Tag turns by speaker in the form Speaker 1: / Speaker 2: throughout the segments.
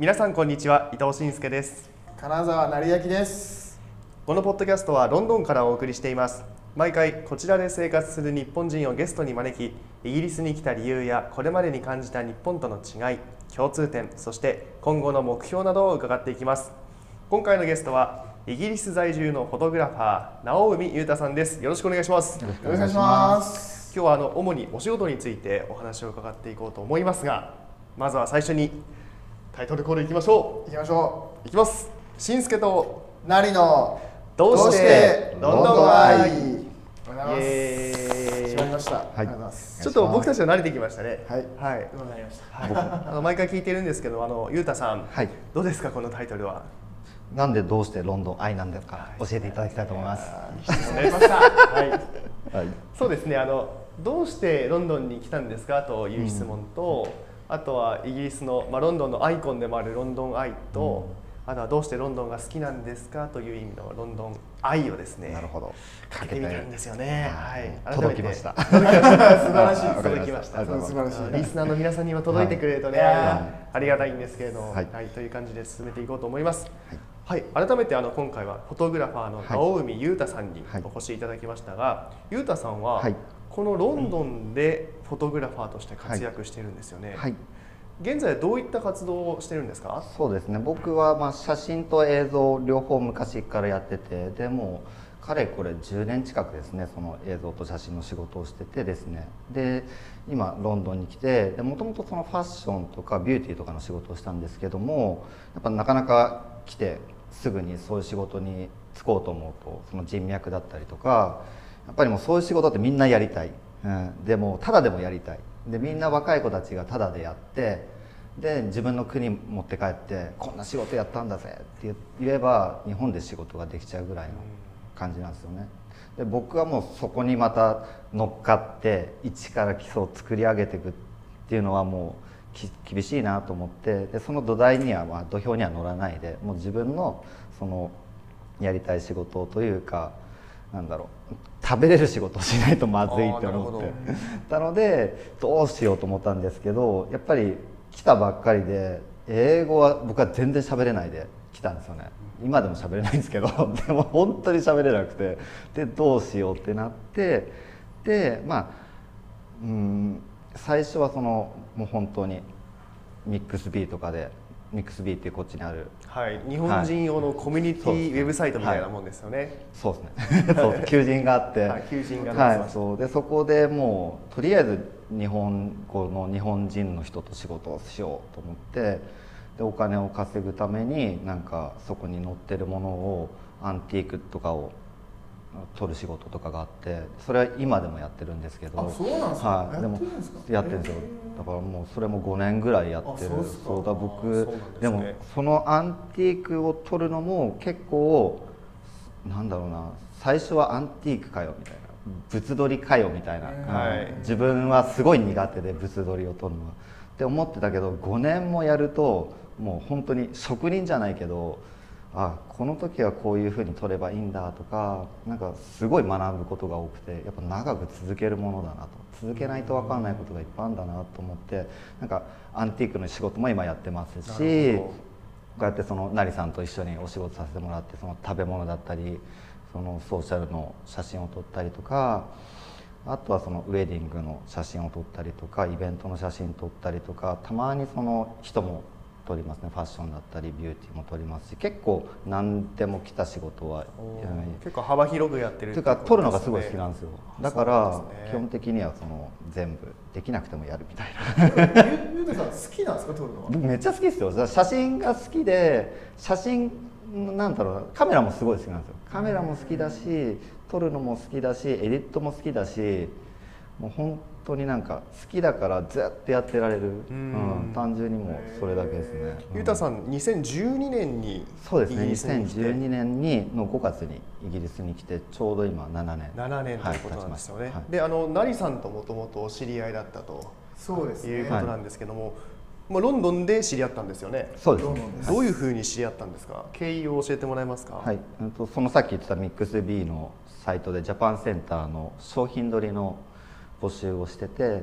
Speaker 1: 皆さんこんにちは伊藤慎介です。
Speaker 2: 金沢成明です。
Speaker 1: このポッドキャストはロンドンからお送りしています。毎回こちらで生活する日本人をゲストに招きイギリスに来た理由やこれまでに感じた日本との違い共通点そして今後の目標などを伺っていきます。今回のゲストはイギリス在住のフォトグラファー直海裕太さんです。よろしくお願いします。
Speaker 2: よろしくお願いします。
Speaker 1: 今日はあの主にお仕事についてお話を伺っていこうと思いますがまずは最初にタイトルコールいきましょ
Speaker 2: 行きましょ
Speaker 1: う。いきます。しんすけと
Speaker 2: うなりの
Speaker 1: どうしてロンドン愛。
Speaker 2: イエーイ。決まりました、
Speaker 3: はい。
Speaker 2: ありがとうございます。
Speaker 1: ちょっと僕たちは慣れてきましたね。
Speaker 2: はい。
Speaker 1: はい、
Speaker 2: なりました。
Speaker 1: はい、あの毎回聞いてるんですけどあのゆうたさん、
Speaker 3: はい。
Speaker 1: どうですかこのタイトルは？
Speaker 3: なんでどうしてロンドン愛なんだか教えていただきたいと思います。
Speaker 1: はい。そうですね。あのどうしてロンドンに来たんですか？という質問と、あとはイギリスの、まあ、ロンドンのアイコンでもあるロンドンアイと、あとはどうしてロンドンが好きなんですかという意味のロンドン愛をですね
Speaker 3: なるほど。
Speaker 1: かけてみたんですよね。はい、
Speaker 3: 届きました。
Speaker 1: 素晴らしい届きました。
Speaker 2: 素晴らしい。
Speaker 1: リスナーの皆さんにも届いてくれるとね、
Speaker 2: はい。
Speaker 1: ありがたいんですけれども、は、
Speaker 3: はい。い
Speaker 1: という感じで進めていこうと思います。はい、改めてあの今回はフォトグラファーの青海裕太さんに
Speaker 3: はい。
Speaker 1: お越しいただきましたが、裕太さんは、
Speaker 3: はい。
Speaker 1: このロンドンでフォトグラファーとして活躍しているんですよね。
Speaker 3: はい。
Speaker 1: 現在はどういった活動をしてるんですか？
Speaker 3: そうですね。僕はまあ写真と映像両方昔からやってて、でもかれこれ10年近くですね。その映像と写真の仕事をしててですね。で、今ロンドンに来て、でもともとそのファッションとかビューティーとかの仕事をしたんですけども、やっぱなかなか来てすぐにそういう仕事に就こうと思うと、その人脈だったりとか。やっぱりもうそういう仕事ってみんなやりたい、うん、でもただでもやりたい。でみんな若い子たちがただでやってで自分の国持って帰ってこんな仕事やったんだぜって言えば日本で仕事ができちゃうぐらいの感じなんですよね。で僕はもうそこにまた乗っかって一から基礎を作り上げていくっていうのはもう厳しいなと思ってでその土台には、まあ、土俵には乗らないでもう自分のそのやりたい仕事というかなんだろう食べれる仕事をしないとまずいって。思ってたのでどうしようと思ったんですけどやっぱり来たばっかりで英語は僕は全然喋れないで来たんですよね。今でも喋れないんですけど でも本当に喋れなくてでどうしようってなってでまあうん最初はそのもう本当にミックス B とかでミックス B っていうこっちにある
Speaker 1: はい、日本人用のコミュニティウェブサイトみたいなもんですよね。
Speaker 3: そうですね。そう求人があって、
Speaker 1: はい。求人が
Speaker 3: はい、そう。でそこでもうとりあえず日本語の日本人の人と仕事をしようと思ってでお金を稼ぐためになんかそこに載ってるものをアンティークとかを取る仕事とかがあってそれは今でもやってるんですけどはい、でもやってるんですよ。だからもうそれも5年ぐらいやってる。
Speaker 2: あそう
Speaker 3: だ
Speaker 1: あ
Speaker 3: 僕
Speaker 1: ですね。
Speaker 3: でもそのアンティークを取るのも結構なんだろうな。最初はアンティークかよみたいな。物撮りかよみたいな、
Speaker 1: はい。
Speaker 3: 自分はすごい苦手で物撮りを撮るのは。って思ってたけど5年もやるともう本当に職人じゃないけどあこの時はこういうふうに撮ればいいんだとかなんかすごい学ぶことが多くてやっぱ長く続けるものだなと。続けないと分かんないことがいっぱいあるんだなと思ってなんかアンティークの仕事も今やってます
Speaker 1: な
Speaker 3: しこうやってその成さんと一緒にお仕事させてもらってその食べ物だったりそのソーシャルの写真を撮ったりとかあとはそのウェディングの写真を撮ったりとかイベントの写真撮ったりとかたまにその人も撮りますね。ファッションだったりビューティーも撮りますし結構何でも来た仕事は
Speaker 1: 結構幅広くやってる
Speaker 3: というか撮るのがすごい好きなんですよ。だから基本的にはその全部できなくてもやるみたいな。
Speaker 2: ゆゆうたさん好きなんですか撮るのは？
Speaker 3: 僕めっちゃ好きですよ。写真が好きで写真なんだろうなカメラもすごい好きなんですよ。カメラも好きだし撮るのも好きだしエディットも好きだしもう本当になんか好きだからずっとやってられる、うん。単純にもうそれだけですね、
Speaker 1: ゆうたさん2012年に
Speaker 3: そうですね。
Speaker 1: イギリスに来て
Speaker 3: 2012年にの5月にイギリスに来てちょうど今7年。
Speaker 1: 7年ということなんですよね、
Speaker 3: はい
Speaker 1: であの成さんともともとお知り合いだったと
Speaker 2: そうですね
Speaker 1: いうことなんですけども、まあ、ロンドンで知り合ったんですよね。
Speaker 3: そうです。ね
Speaker 1: どういうふうに知り合ったんですか？経緯を教えてもらえますか？
Speaker 3: はい、うんとそのさっき言ってたミックス B のサイトでジャパンセンターの商品取りの募集をしてて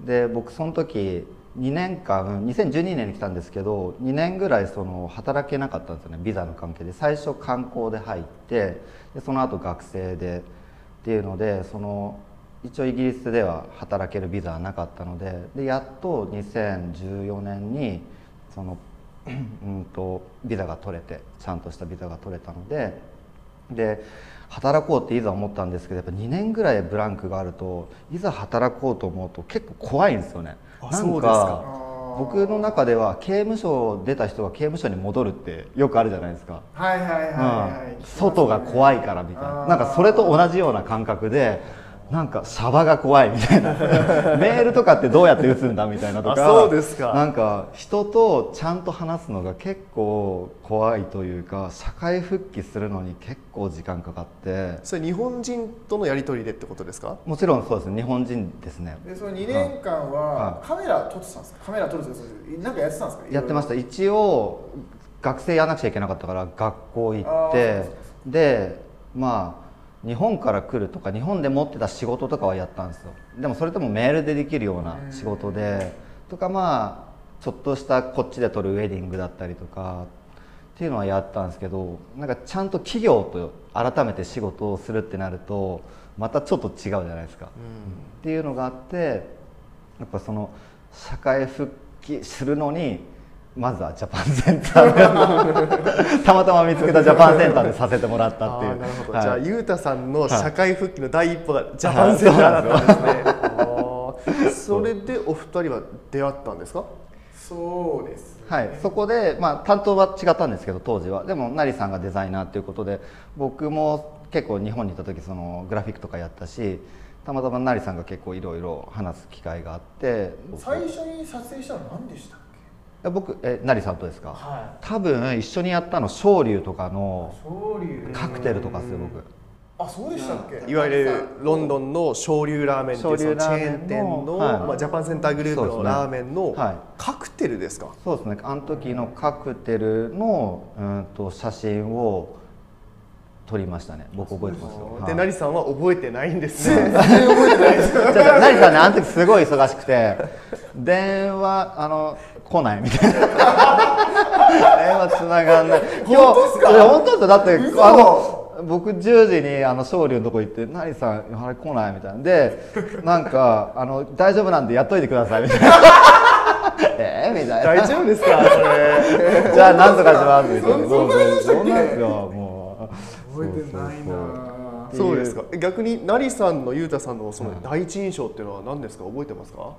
Speaker 3: で僕その時2年間2012年に来たんですけど2年ぐらいその働けなかったんですよねビザの関係で。最初観光で入ってでその後学生でっていうのでその一応イギリスでは働けるビザはなかったのででやっと2014年にそのうんとビザが取れてちゃんとしたビザが取れたのでで働こうっていざ思ったんですけどやっぱ2年ぐらいブランクがあるといざ働こうと思うと結構怖いんですよね。なんか
Speaker 1: か
Speaker 3: 僕の中では刑務所出た人が刑務所に戻るってよくあるじゃないですか。
Speaker 2: はいはいはいはい、
Speaker 3: うん外が怖いからみたいななんかそれと同じような感覚でなんかシャバが怖いみたいな。メールとかってどうやって打つんだみたいなとか。
Speaker 1: あそうですか。
Speaker 3: なんか人とちゃんと話すのが結構怖いというか社会復帰するのに結構時間かかって。
Speaker 1: それ日本人とのやり取りでってことですか？
Speaker 3: もちろんそうです。日本人ですね。
Speaker 2: でその2年間は
Speaker 3: は
Speaker 2: カメラ撮ってたんですか？カメラ撮るんですかなんかやってたんですか？
Speaker 3: やってました。一応学生やらなくちゃいけなかったから学校行って。でまあ日本から来るとか日本で持ってた仕事とかはやったんですよ。でもそれともメールでできるような仕事でとかまあちょっとしたこっちで撮るウェディングだったりとかっていうのはやったんですけどなんかちゃんと企業と改めて仕事をするってなるとまたちょっと違うじゃないですか。っていうのがあってやっぱその社会復帰するのにまずはジャパンセンターで。たまたま見つけたジャパンセンターでさせてもらったっていう。
Speaker 1: なるほど、
Speaker 3: はい。
Speaker 1: じゃあゆうたさんの社会復帰の第一歩がジャパンセンターだったんですね、それでお二人は出会ったんですか？
Speaker 2: そうです
Speaker 3: はい、そこで、まあ、担当は違ったんですけど当時は。でも成さんがデザイナーということで僕も結構日本にいた時そのグラフィックとかやったしたまたま成さんが結構いろいろ話す機会があって。
Speaker 2: 最初に撮影したの何でしたっけ？
Speaker 3: 僕え成さんとですか？
Speaker 2: は
Speaker 3: 多分一緒にやったの昇竜とかのカクテルとかですよ僕。
Speaker 2: あそうでしたっけ？
Speaker 1: いわゆるロンドンの昇竜ラーメンっていうチェーン店の、
Speaker 3: はい。
Speaker 1: まあ、ジャパンセンターグループ
Speaker 3: そうですね
Speaker 1: のラーメンの
Speaker 3: はい
Speaker 1: カクテルですか、
Speaker 3: そうですね。あの時のカクテルのうんと写真を撮りましたね。僕覚えてますよ、はい。
Speaker 1: で成さんは覚えてないんですね。
Speaker 3: じゃあ成さんねあの時すごい忙しくて電話あの来ないみたいな。電話つながんない。今日
Speaker 2: 本当
Speaker 3: だって
Speaker 2: 嘘。
Speaker 3: あの僕10時にあの勝利のとこ行って「成さんあれ来ない?」みたいな。んでなんかあの「大丈夫なんでやっといてください」みたいな「えー？みたいな。
Speaker 1: 大丈夫ですか？それ。
Speaker 3: じゃあなんとかします。みたいな。
Speaker 2: そそんな感じでしたっけ
Speaker 3: そうなんですよ。
Speaker 2: 覚えてないな
Speaker 3: そう
Speaker 1: そうですか。逆に成さんのゆうたさんのその第一印象っていうのは何ですか？覚えてますか？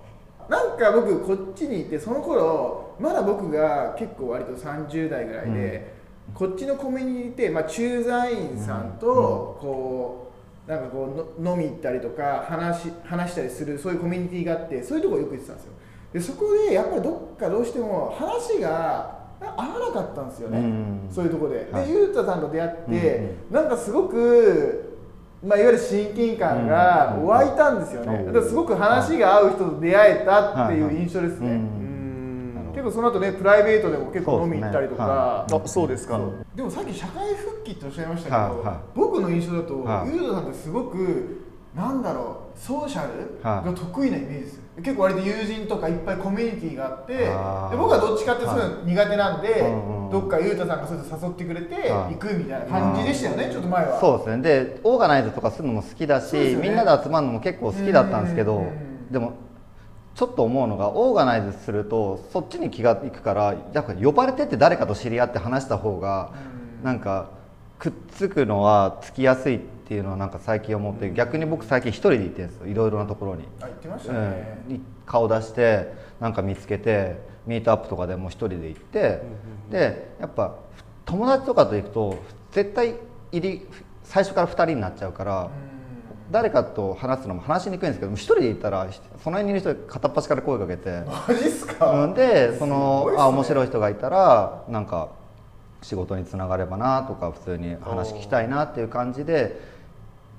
Speaker 2: なんか僕こっちにいてその頃まだ僕が結構割と30代ぐらいで、こっちのコミュニティって、まあ、駐在員さんとこうなんかこうの飲み行ったりとか話し話したりするそういうコミュニティがあってそういうところよく行ってたんですよ。でそこでやっぱりどっかどうしても話が合わなかったんですよね、
Speaker 3: うん。
Speaker 2: そういうところで、
Speaker 3: はい。
Speaker 2: でゆうたさんと出会って、なんかすごくまあ、いわゆる親近感が湧いたんですよね、
Speaker 3: うん
Speaker 2: だからすごく話が合う人と出会えたっていう印象ですね、
Speaker 3: はいはいうん。
Speaker 1: うん。
Speaker 2: 結構その後ねプライベートでも結構飲み行ったりとか、
Speaker 1: あそうですか。
Speaker 2: でもさっき社会復帰っておっしゃいましたけど、
Speaker 3: はいはい。
Speaker 2: 僕の印象だと、
Speaker 3: はい。
Speaker 2: ゆうとさんってすごくなんだろうソーシャル
Speaker 3: はい。
Speaker 2: が得意なイメージですよ。結構割と友人とかいっぱいコミュニティがあってで僕はどっちかってそういうの苦手なんで、
Speaker 3: うんうん
Speaker 2: どっかゆうたさんがそういうの誘ってくれて
Speaker 3: はい。
Speaker 2: 行くみたいな感じでしたよね、ちょっと前は。
Speaker 3: そうですね。で、オーガナイズとかするのも好きだし、
Speaker 2: ね。
Speaker 3: みんなで集まるのも結構好きだったんですけどでも。ちょっと思うのがオーガナイズするとそっちに気がいくからやっぱ呼ばれてって誰かと知り合って話した方が
Speaker 2: うん。
Speaker 3: なんかくっつくのはつきやすいっていうのはなんか最近思って逆に僕最近一人で行ってるんですよ。いろいろなところに。
Speaker 2: あ言ってましたね、
Speaker 3: うん、顔出してなんか見つけてミートアップとかでも一人で行って、でやっぱ友達とかと行くと絶対入り最初から2人になっちゃうから、誰かと話すのも話しにくいんですけども一人で行ったらその辺にいる人片っ端から声かけて、
Speaker 2: マジっすか、
Speaker 3: うん、でその
Speaker 2: ね。
Speaker 3: あ面白い人がいたらなんか仕事につながればなとか普通に話聞きたいなっていう感じで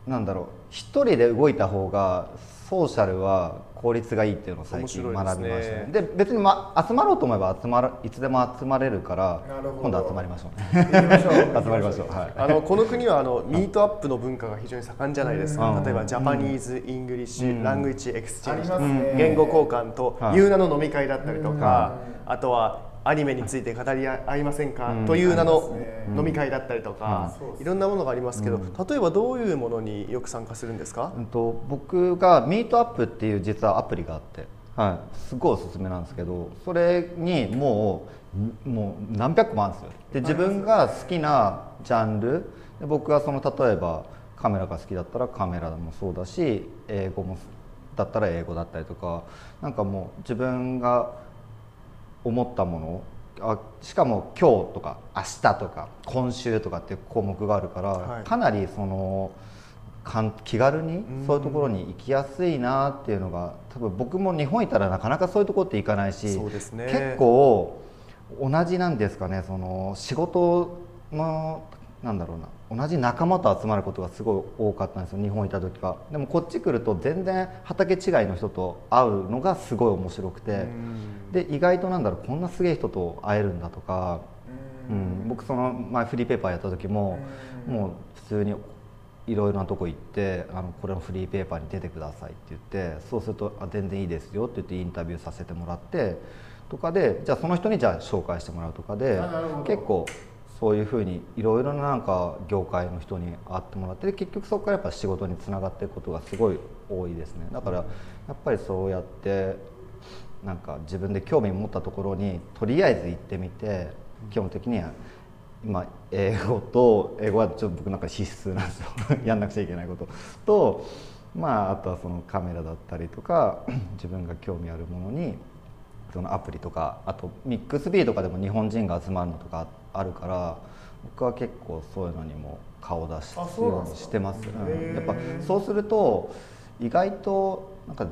Speaker 3: なんだろう一人で動いた方がソーシャルは効率がいいっていうのを最近学びましたね。
Speaker 1: で
Speaker 3: 別に、ま、集まろうと思えば集まるいつでも集まれるから今度集まりましょうね。集まりましょう。はい。
Speaker 1: あのこの国はあのミートアップの文化が非常に盛んじゃないですか、
Speaker 3: うん。
Speaker 1: 例えば Japanese English
Speaker 3: うん。
Speaker 2: Language Exchange ね。
Speaker 1: 言語交換と
Speaker 3: はい。
Speaker 1: いう名の飲み会だったりとか、
Speaker 2: うん。
Speaker 1: あとはアニメについて語り合いませんか、
Speaker 3: うん。
Speaker 1: という名の飲み会だったりとか、
Speaker 2: うん。
Speaker 1: いろんなものがありますけど、
Speaker 3: うん。
Speaker 1: 例えばどういうものによく参加するんですか、
Speaker 3: うんと僕がミートアップっていう実はアプリがあって、はい、すごいおすすめなんですけどそれにもうもう何百個もあるんですよ。で自分が好きなジャンルで僕がその例えばカメラが好きだったらカメラもそうだし英語もだったら英語だったりとかなんかもう自分が思ったものあしかも今日とか明日とか今週とかっていう項目があるから、
Speaker 1: はい。
Speaker 3: かなりそのかん気軽に
Speaker 1: うん。
Speaker 3: そういうところに行きやすいなっていうのが多分僕も日本いたらなかなかそういうところって行かないし
Speaker 1: そうですね。
Speaker 3: 結構同じなんですかねその仕事のなんだろうな。同じ仲間と集まることがすごい多かったんですよ。日本いた時は。でもこっち来ると全然畑違いの人と会うのがすごい面白くて。
Speaker 1: うん。
Speaker 3: で意外となんだろうこんなすげえ人と会えるんだとか、うん、僕その前フリーペーパーやった時も
Speaker 2: うん。
Speaker 3: もう普通にいろいろなとこ行ってあのこれのフリーペーパーに出てくださいって言ってそうするとあ全然いいですよって言ってインタビューさせてもらってとかでじゃあその人にじゃあ紹介してもらうとかで結構そういうふうにいろいろななんか業界の人に会ってもらって結局そこからやっぱ仕事につながっていくことがすごい多いですね。だからやっぱりそうやってなんか自分で興味持ったところにとりあえず行ってみて基本的には今英語と英語はちょっと僕なんか必須なんですよ。やんなくちゃいけないこと。とまああとはそのカメラだったりとか自分が興味あるものにそのアプリとかあとミックスビーとかでも日本人が集まるのとかあってるから僕は結構そういうのにも顔を出すようにしてます、うんやっぱそうすると意外となんか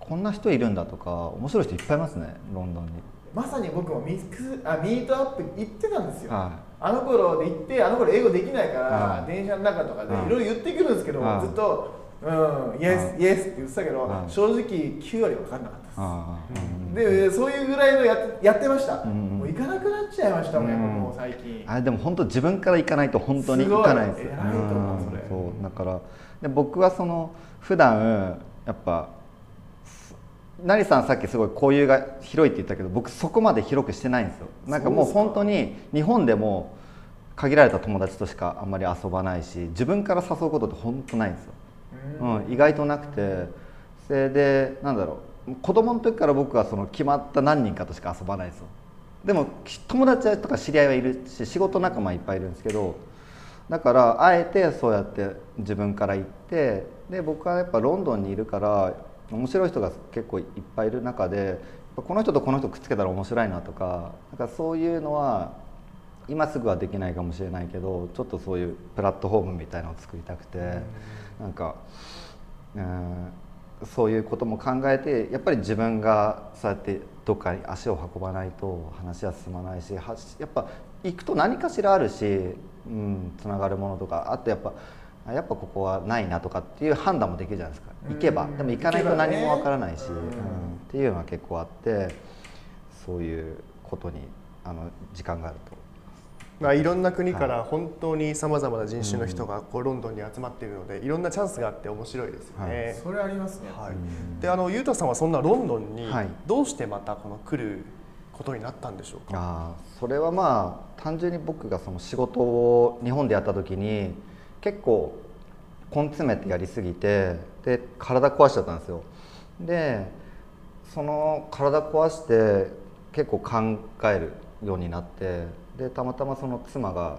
Speaker 3: こんな人いるんだとか面白い人いっぱいいますねロンドンに。
Speaker 2: まさに僕もミックスあミートアップに行ってたんですよ、
Speaker 3: は
Speaker 2: あの頃で行ってあの頃英語できないから、
Speaker 3: はい。
Speaker 2: 電車の中とかで
Speaker 3: はい。
Speaker 2: いろいろ言ってくるんですけど、
Speaker 3: はい。
Speaker 2: ずっと「うんイエス、
Speaker 3: はい
Speaker 2: イエス」って言ってたけど、
Speaker 3: はい
Speaker 2: 正直9割分かんなかったです、でそういうぐらいのやってやってました、
Speaker 3: うん
Speaker 2: もう行かなくなっちゃいましたもん、
Speaker 3: うん。
Speaker 2: もう最近、
Speaker 3: あれでも本当自分から行かないと本当に行かないです。よ
Speaker 2: 偉いと思うそ
Speaker 3: そうだからで僕はその普段やっぱ成さんさっきすごい交友が広いって言ったけど僕そこまで広くしてないんですよ。なんかもう本当に日本でも限られた友達としかあんまり遊ばないし自分から誘うことって本当ないんですようん、意外となくて。それでなんだろう。子供の時から僕はその決まった何人かとしか遊ばないですよでもき友達とか知り合いはいるし仕事仲間いっぱいいるんですけどだからあえてそうやって自分から行ってで僕はやっぱロンドンにいるから面白い人が結構いっぱいいる中でこの人とこの人くっつけたら面白いなとかなんかそういうのは今すぐはできないかもしれないけどちょっとそういうプラットフォームみたいなのを作りたくて、なんか、うん、そういうことも考えてやっぱり自分がそうやってどっかに足を運ばないと話は進まないしはやっぱ行くと何かしらあるし、うん、つながるものとかあとやっぱあやっぱここはないなとかっていう判断もできるじゃないですか。行けば。
Speaker 2: うん
Speaker 3: でも行かないと何もわからないし、
Speaker 2: ね。
Speaker 3: うん。っていうのは結構あってそういうことにあの時間があると。
Speaker 1: まあ、いろんな国から本当にさまざまな人種の人がこうロンドンに集まっているのでいろんなチャンスがあって面白いですよね。
Speaker 2: それありますね、
Speaker 1: はい。
Speaker 3: うん。
Speaker 1: であのゆうたさんはそんなロンドンに
Speaker 3: はい。
Speaker 1: どうしてまたこの来ることになったんでしょうか？
Speaker 3: それはまあ単純に僕がその仕事を日本でやった時に結構根詰めてやりすぎてで体壊しちゃったんですよ。でその体壊して結構考えるようになってでたまたまその妻が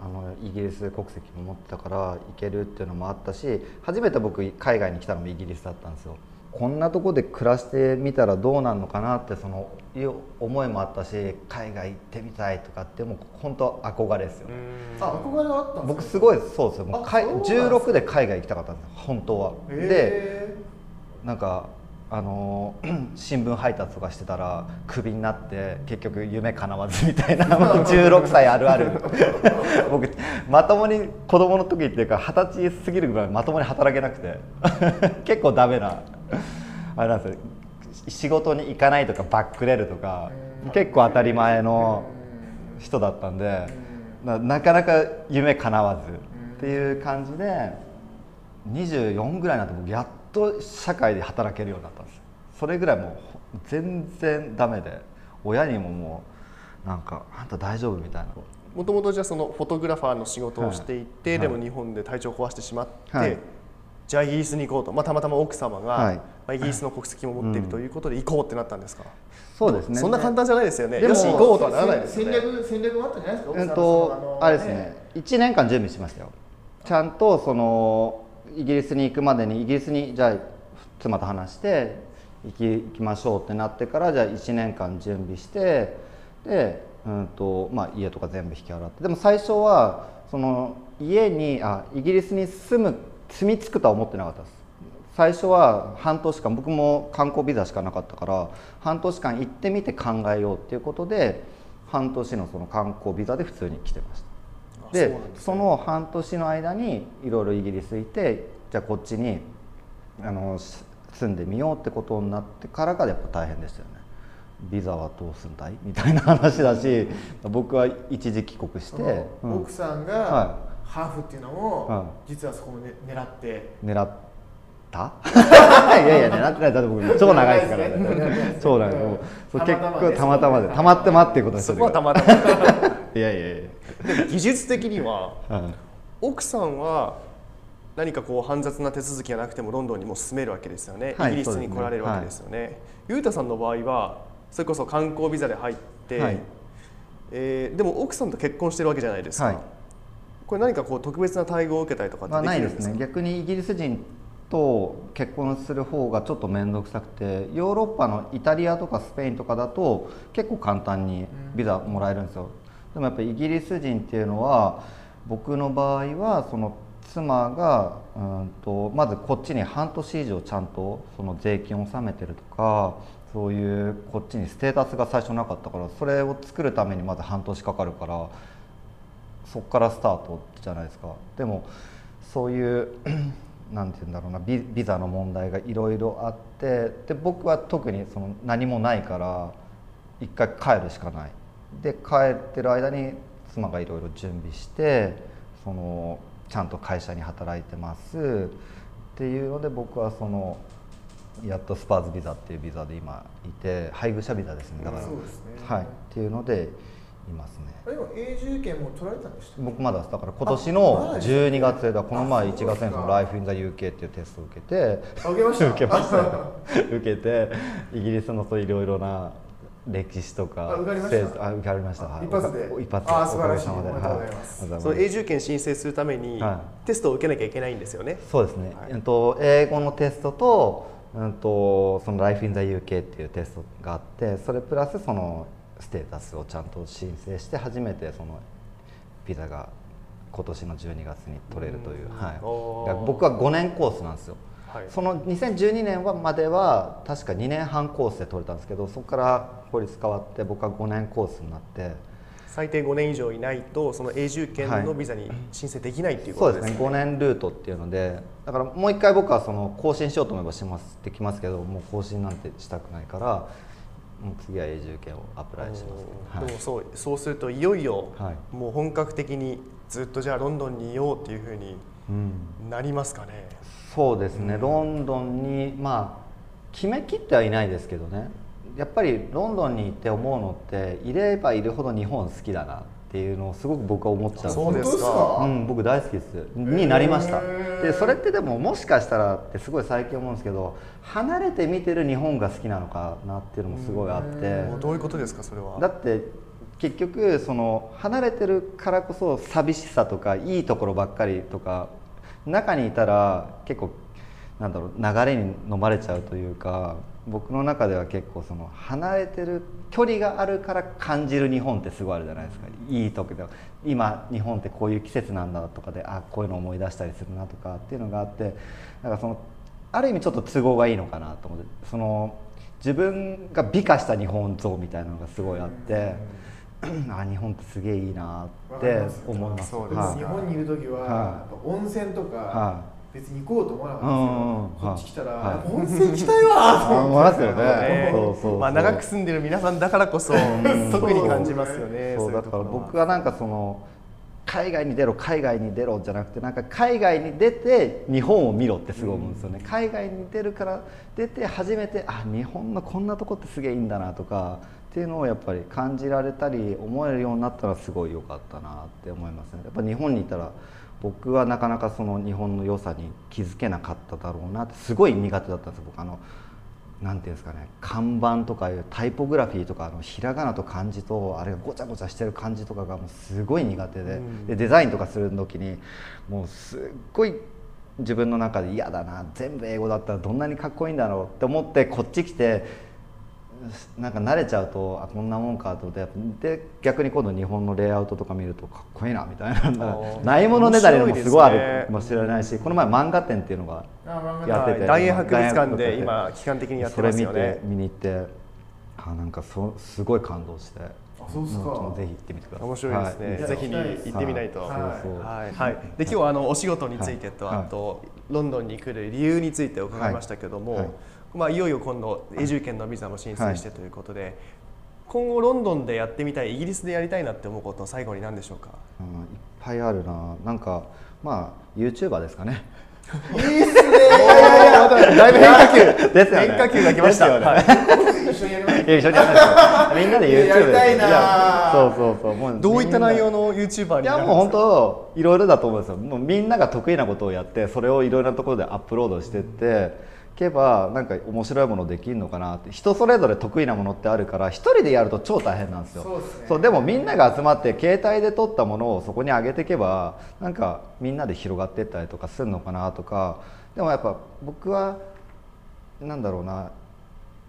Speaker 3: あのイギリス国籍も持ってたから行けるっていうのもあったし初めて僕海外に来たのもイギリスだったんですよ。こんなとこで暮らしてみたらどうなるのかなってそのいう思いもあったし海外行ってみたいとかってもう本当憧れですよ、
Speaker 1: うん。
Speaker 2: あ憧れはあったんですか？
Speaker 3: 僕すごいそうですよ。もうかい
Speaker 2: あそうなんですか
Speaker 3: ？16で海外行きたかったんですよ。本当は、で
Speaker 2: へ
Speaker 3: なんかあのー 新聞配達とかしてたらクビになって結局夢叶わずみたいなもう16歳あるある。僕まともに子供の時っていうか二十歳過ぎるぐらいまともに働けなくて 結構ダメなあれなんですよ。仕事に行かないとかバックレるとか結構当たり前の人だったんでななかなか夢叶わずっていう感じで24ぐらいになって僕やっと社会で働けるようになっそれぐらいもう全然ダメで親にももうなんか「あんた大丈夫?」みたいな。
Speaker 1: もともとじゃあそのフォトグラファーの仕事をしていて、
Speaker 3: はい。
Speaker 1: でも日本で体調を壊してしまって、
Speaker 3: はい。
Speaker 1: じゃあイギリスに行こうと、まあ、たまたま奥様が、
Speaker 3: はい。
Speaker 1: まあ、イギリスの国籍も持っているということで行こうってなったんですか、
Speaker 3: そうですね。
Speaker 1: そんな簡単じゃないですよね。
Speaker 3: でも
Speaker 1: よし行こうとはならないですよね。
Speaker 2: 戦略戦略もあったんじゃないですか？
Speaker 3: うん
Speaker 2: 奥さんのそ
Speaker 3: と
Speaker 2: の
Speaker 3: あれですね。1年間準備しましたよ。ちゃんとそのイギリスに行くまでにイギリスにじゃあ妻と話して行き行きましょうってなってからじゃあ1年間準備してで、うんとまあ、家とか全部引き払って。でも最初はその家にあイギリスに住む住み着くとは思ってなかったです。最初は半年間僕も観光ビザしかなかったから半年間行ってみて考えようっていうことで半年のその観光ビザで普通に来てました。
Speaker 1: あ
Speaker 3: で
Speaker 1: ね。
Speaker 3: その半年の間にいろいろイギリスいてじゃあこっちにあのし住んでみようってことになってからがやっぱ大変でしたよね。ビザはどうすんだい？みたいな話だし僕は一時帰国して、うん。
Speaker 2: 奥さん
Speaker 3: は
Speaker 2: がハーフっていうのを、
Speaker 3: は
Speaker 2: 実はそこを、ね、狙って。
Speaker 3: 狙った？いやいや狙ってない。だって僕超長いですからね。超長い。もうそう結構たまたまでたまってまっていうことにし
Speaker 1: そ
Speaker 3: てる。か
Speaker 1: こはたまたま。
Speaker 3: ら いやいやいや。
Speaker 1: 技術的には
Speaker 3: うん
Speaker 1: 奥さんは何かこう煩雑な手続きがなくてもロンドンにも住めるわけですよね、
Speaker 3: はい
Speaker 1: イギリスに来られるわけですよね。ゆうたさんの場合はそれこそ観光ビザで入って、
Speaker 3: はい。
Speaker 1: えーでも奥さんと結婚してるわけじゃないですか、
Speaker 3: はい。
Speaker 1: これ何かこう特別な待遇を受けたりとかって
Speaker 3: ないで
Speaker 1: す
Speaker 3: ね。逆にイギリス人と結婚する方がちょっと面倒くさくてヨーロッパのイタリアとかスペインとかだと結構簡単にビザもらえるんですよ。でもやっぱりイギリス人っていうのは僕の場合はその妻がうんとまずこっちに半年以上ちゃんとその税金を納めてるとかそういうこっちにステータスが最初なかったからそれを作るためにまず半年かかるからそこからスタートじゃないですか。でもそういう なんて言うんだろうなビビザの問題がいろいろあってで僕は特にその何もないから一回帰るしかない。で帰ってる間に妻がいろいろ準備してそのちゃんと会社に働いてます。っていうので僕はそのやっとスパーズビザっていうビザで今いて配偶者ビザですね。だから、
Speaker 2: そうですね。
Speaker 3: はい。っていうのでいますね。
Speaker 2: あでも永住権も取られたんでした
Speaker 3: 僕まだだから今年の
Speaker 2: だですね。
Speaker 3: 12月でだこの前
Speaker 2: あそう
Speaker 3: 1月にその
Speaker 2: ですか
Speaker 3: Life in the UK っていうテストを受けて。
Speaker 2: あ受けました。
Speaker 3: 受けました。よ受けて。イギリスのそういろいろな歴史とか
Speaker 2: あ受かりました？
Speaker 3: 受かりました。はい。
Speaker 2: 一発で？
Speaker 3: 一発で。
Speaker 2: あ素晴らしい。
Speaker 3: お
Speaker 2: めでとうございます。
Speaker 3: は
Speaker 1: その永住権申請するために
Speaker 3: は
Speaker 1: テストを受けなきゃいけないんですよね、
Speaker 3: そうですね、
Speaker 1: はい。
Speaker 3: えっと、英語のテストと,、うん、とその Life in the UK っていうテストがあってそれプラスそのステータスをちゃんと申請して初めてそのビザが今年の12月に取れるという、
Speaker 1: うん。
Speaker 3: はい。僕は5年コースなんですよ
Speaker 1: はい、
Speaker 3: その2012年はまでは確か2年半コースで取れたんですけどそこから法律変わって僕は5年コースになって。
Speaker 1: 最低5年以上いないとその永住権のビザに申請できないっていうこ
Speaker 3: そうですね
Speaker 1: とですね。
Speaker 3: 5年ルートっていうのでだからもう一回僕はその更新しようと思えばしますできますけどもう更新なんてしたくないからもう次は永住権をアプライします、はい。
Speaker 1: でもそうそうするといよいよ
Speaker 3: はい。
Speaker 1: もう本格的にずっとじゃあロンドンにいようっていうふうに
Speaker 3: うん、
Speaker 1: なりますかね。
Speaker 3: そうですね、ロンドンにまあ決めきってはいないですけどね。やっぱりロンドンに行って思うのっていればいるほど日本好きだなっていうのをすごく僕は思っちゃうんです
Speaker 1: そうです
Speaker 2: 本当
Speaker 1: か。
Speaker 3: うん、僕大好きです。になりました。でそれってでももしかしたらってすごい最近思うんですけど離れて見てる日本が好きなのかなっていうのもすごいあって。
Speaker 1: もうどういうことですかそれは。
Speaker 3: だって結局その離れてるからこそ寂しさとかいいところばっかりとか中にいたら結構なんだろう流れに飲まれちゃうというか僕の中では結構その離れてる距離があるから感じる日本ってすごいあるじゃないですかいい時で今日本ってこういう季節なんだとかであこういうの思い出したりするなとかっていうのがあってなんかそのある意味ちょっと都合がいいのかなと思ってその自分が美化した日本像みたいなのがすごいあって。あ日本ってすげえいいなって思います。
Speaker 1: そうです。
Speaker 3: はい。
Speaker 2: 日本にいる時は、
Speaker 3: はい。
Speaker 2: 温泉とか、
Speaker 3: は
Speaker 2: 別に行こうと思わなかった
Speaker 3: うん
Speaker 2: ん
Speaker 3: うん
Speaker 2: ですけど、こっち来たら、温泉行きたいわーと
Speaker 3: あ思いますよね。
Speaker 1: ね
Speaker 3: そうそう。そう
Speaker 1: まあ長く住んでる皆さんだからこそ特に感じますよね。
Speaker 3: そうだから僕はなんかその海外に出ろ海外に出ろじゃなくてなんか海外に出て日本を見ろってすごい思うんですよね、海外に出るから出て初めてあ日本のこんなとこってすげえいいんだなとかっていうのをやっぱり感じられたり思えるようになったらすごい良かったなって思いますね。やっぱ日本にいたら僕はなかなかその日本の良さに気づけなかっただろうなってすごい苦手だったんですよ。僕あのなんていうんですかね看板とかいうタイポグラフィーとかあのひらがなと漢字とあれがごちゃごちゃしてる感じとかがもうすごい苦手で,、
Speaker 1: うん。
Speaker 3: でデザインとかする時にもうすっごい自分の中で嫌だな全部英語だったらどんなにかっこいいんだろうって思ってこっち来てなんか慣れちゃうとあこんなもんかと思ってで逆に今度日本のレイアウトとか見るとかっこいいなみたいな。
Speaker 1: ー。
Speaker 3: ないものねだりもすごいあるかもしれないしこの前漫画展っていうのがやってて
Speaker 1: 大英博物館で
Speaker 3: 大英博物館。
Speaker 1: 今期間的にやって
Speaker 3: それ見
Speaker 1: ますよね。
Speaker 3: て。見に行ってあなんかそすごい感動して。
Speaker 2: あそうっすか。
Speaker 3: ぜひ行ってみてください。
Speaker 1: 面白いですね、
Speaker 3: はい。
Speaker 2: や
Speaker 1: ぜひに行ってみないと。
Speaker 2: はい。
Speaker 3: そうそう。
Speaker 1: はい、はい、で今日はあのお仕事についてと、
Speaker 3: はい。
Speaker 1: あとロンドンに来る理由について伺いましたけども、
Speaker 3: はい。はい
Speaker 1: まあいよいよ今度永住権のビザも申請してということで、今後ロンドンでやってみたいイギリスでやりたいなって思うこと最後に何でしょうか？
Speaker 3: うんいっぱいあるな。なんかまあ YouTuber ですかね。
Speaker 2: いいっすね。
Speaker 1: だいぶ変化球。
Speaker 3: ですよね
Speaker 1: 変化球が来ました。
Speaker 3: よね。
Speaker 1: はい。
Speaker 2: 僕一緒にやります
Speaker 3: いや一緒にやらないですみんなで YouTube
Speaker 2: やりたい
Speaker 3: そうそうそう。もう
Speaker 1: どういった内容
Speaker 3: の
Speaker 1: の YouTuber になるんですか？
Speaker 3: いやもう本当いろいろだと思うんですよ。もうみんなが得意なことをやってそれをいろいろなところでアップロードしてってけばなんか面白いものできるのかなって。人それぞれ得意なものってあるから一人でやると超大変なんですよ。
Speaker 2: そうね。
Speaker 3: でもみんなが集まって携帯で撮ったものをそこに上げていけばなんかみんなで広がっていったりとかするのかなとか。でもやっぱ僕はなんだろうな。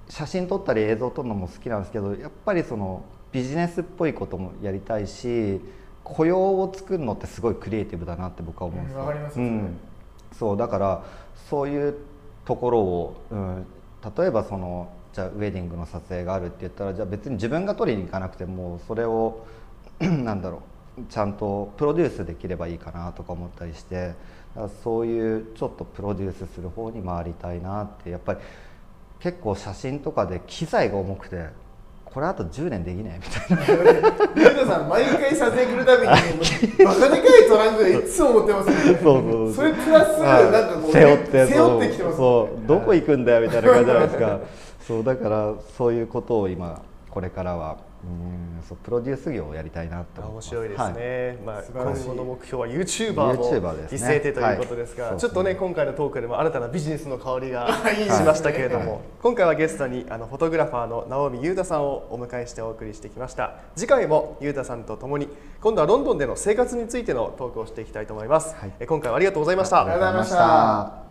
Speaker 3: 写真撮ったり映像撮るのも好きなんですけどやっぱりそのビジネスっぽいこともやりたいし雇用を作るのってすごいクリエイティブだなって僕は思うんですよ。
Speaker 2: うん。
Speaker 3: そうだからそういうところを、うん、例えばそのじゃあウェディングの撮影があるって言ったらじゃあ別に自分が撮りに行かなくてもそれを なんだろうちゃんとプロデュースできればいいかなとか思ったりしてそういうちょっとプロデュースする方に回りたいなってやっぱり結構写真とかで機材が重くてこれあと10年できねえみたいな。
Speaker 2: ゆうたさん毎回撮影来るたびにバカでかいトランクでいつも持ってますよね。
Speaker 3: そうそう
Speaker 2: それプラス
Speaker 3: はい
Speaker 2: なんかこう
Speaker 3: 背負って
Speaker 2: 背負ってきてます
Speaker 3: そう。そう。どこ行くんだよみたいな感じじゃないですか。そうだからそういうことを今これからはうんそうプロデュース業をやりたいなって思います。
Speaker 1: 面白いですね、まあ、
Speaker 2: 素晴らしい。
Speaker 1: 今後の目標は YouTuber も一斉定ということですが、
Speaker 3: はい。
Speaker 1: ちょっとね今回のトークでも新たなビジネスの香りが しましたけれども、今回はゲストにあのフォトグラファーの直美裕太さんをお迎えしてお送りしてきました。次回も裕太さんとともに今度はロンドンでの生活についてのトークをしていきたいと思います、
Speaker 3: はい。
Speaker 1: え今回はありがとうございました。
Speaker 2: ありがとうございました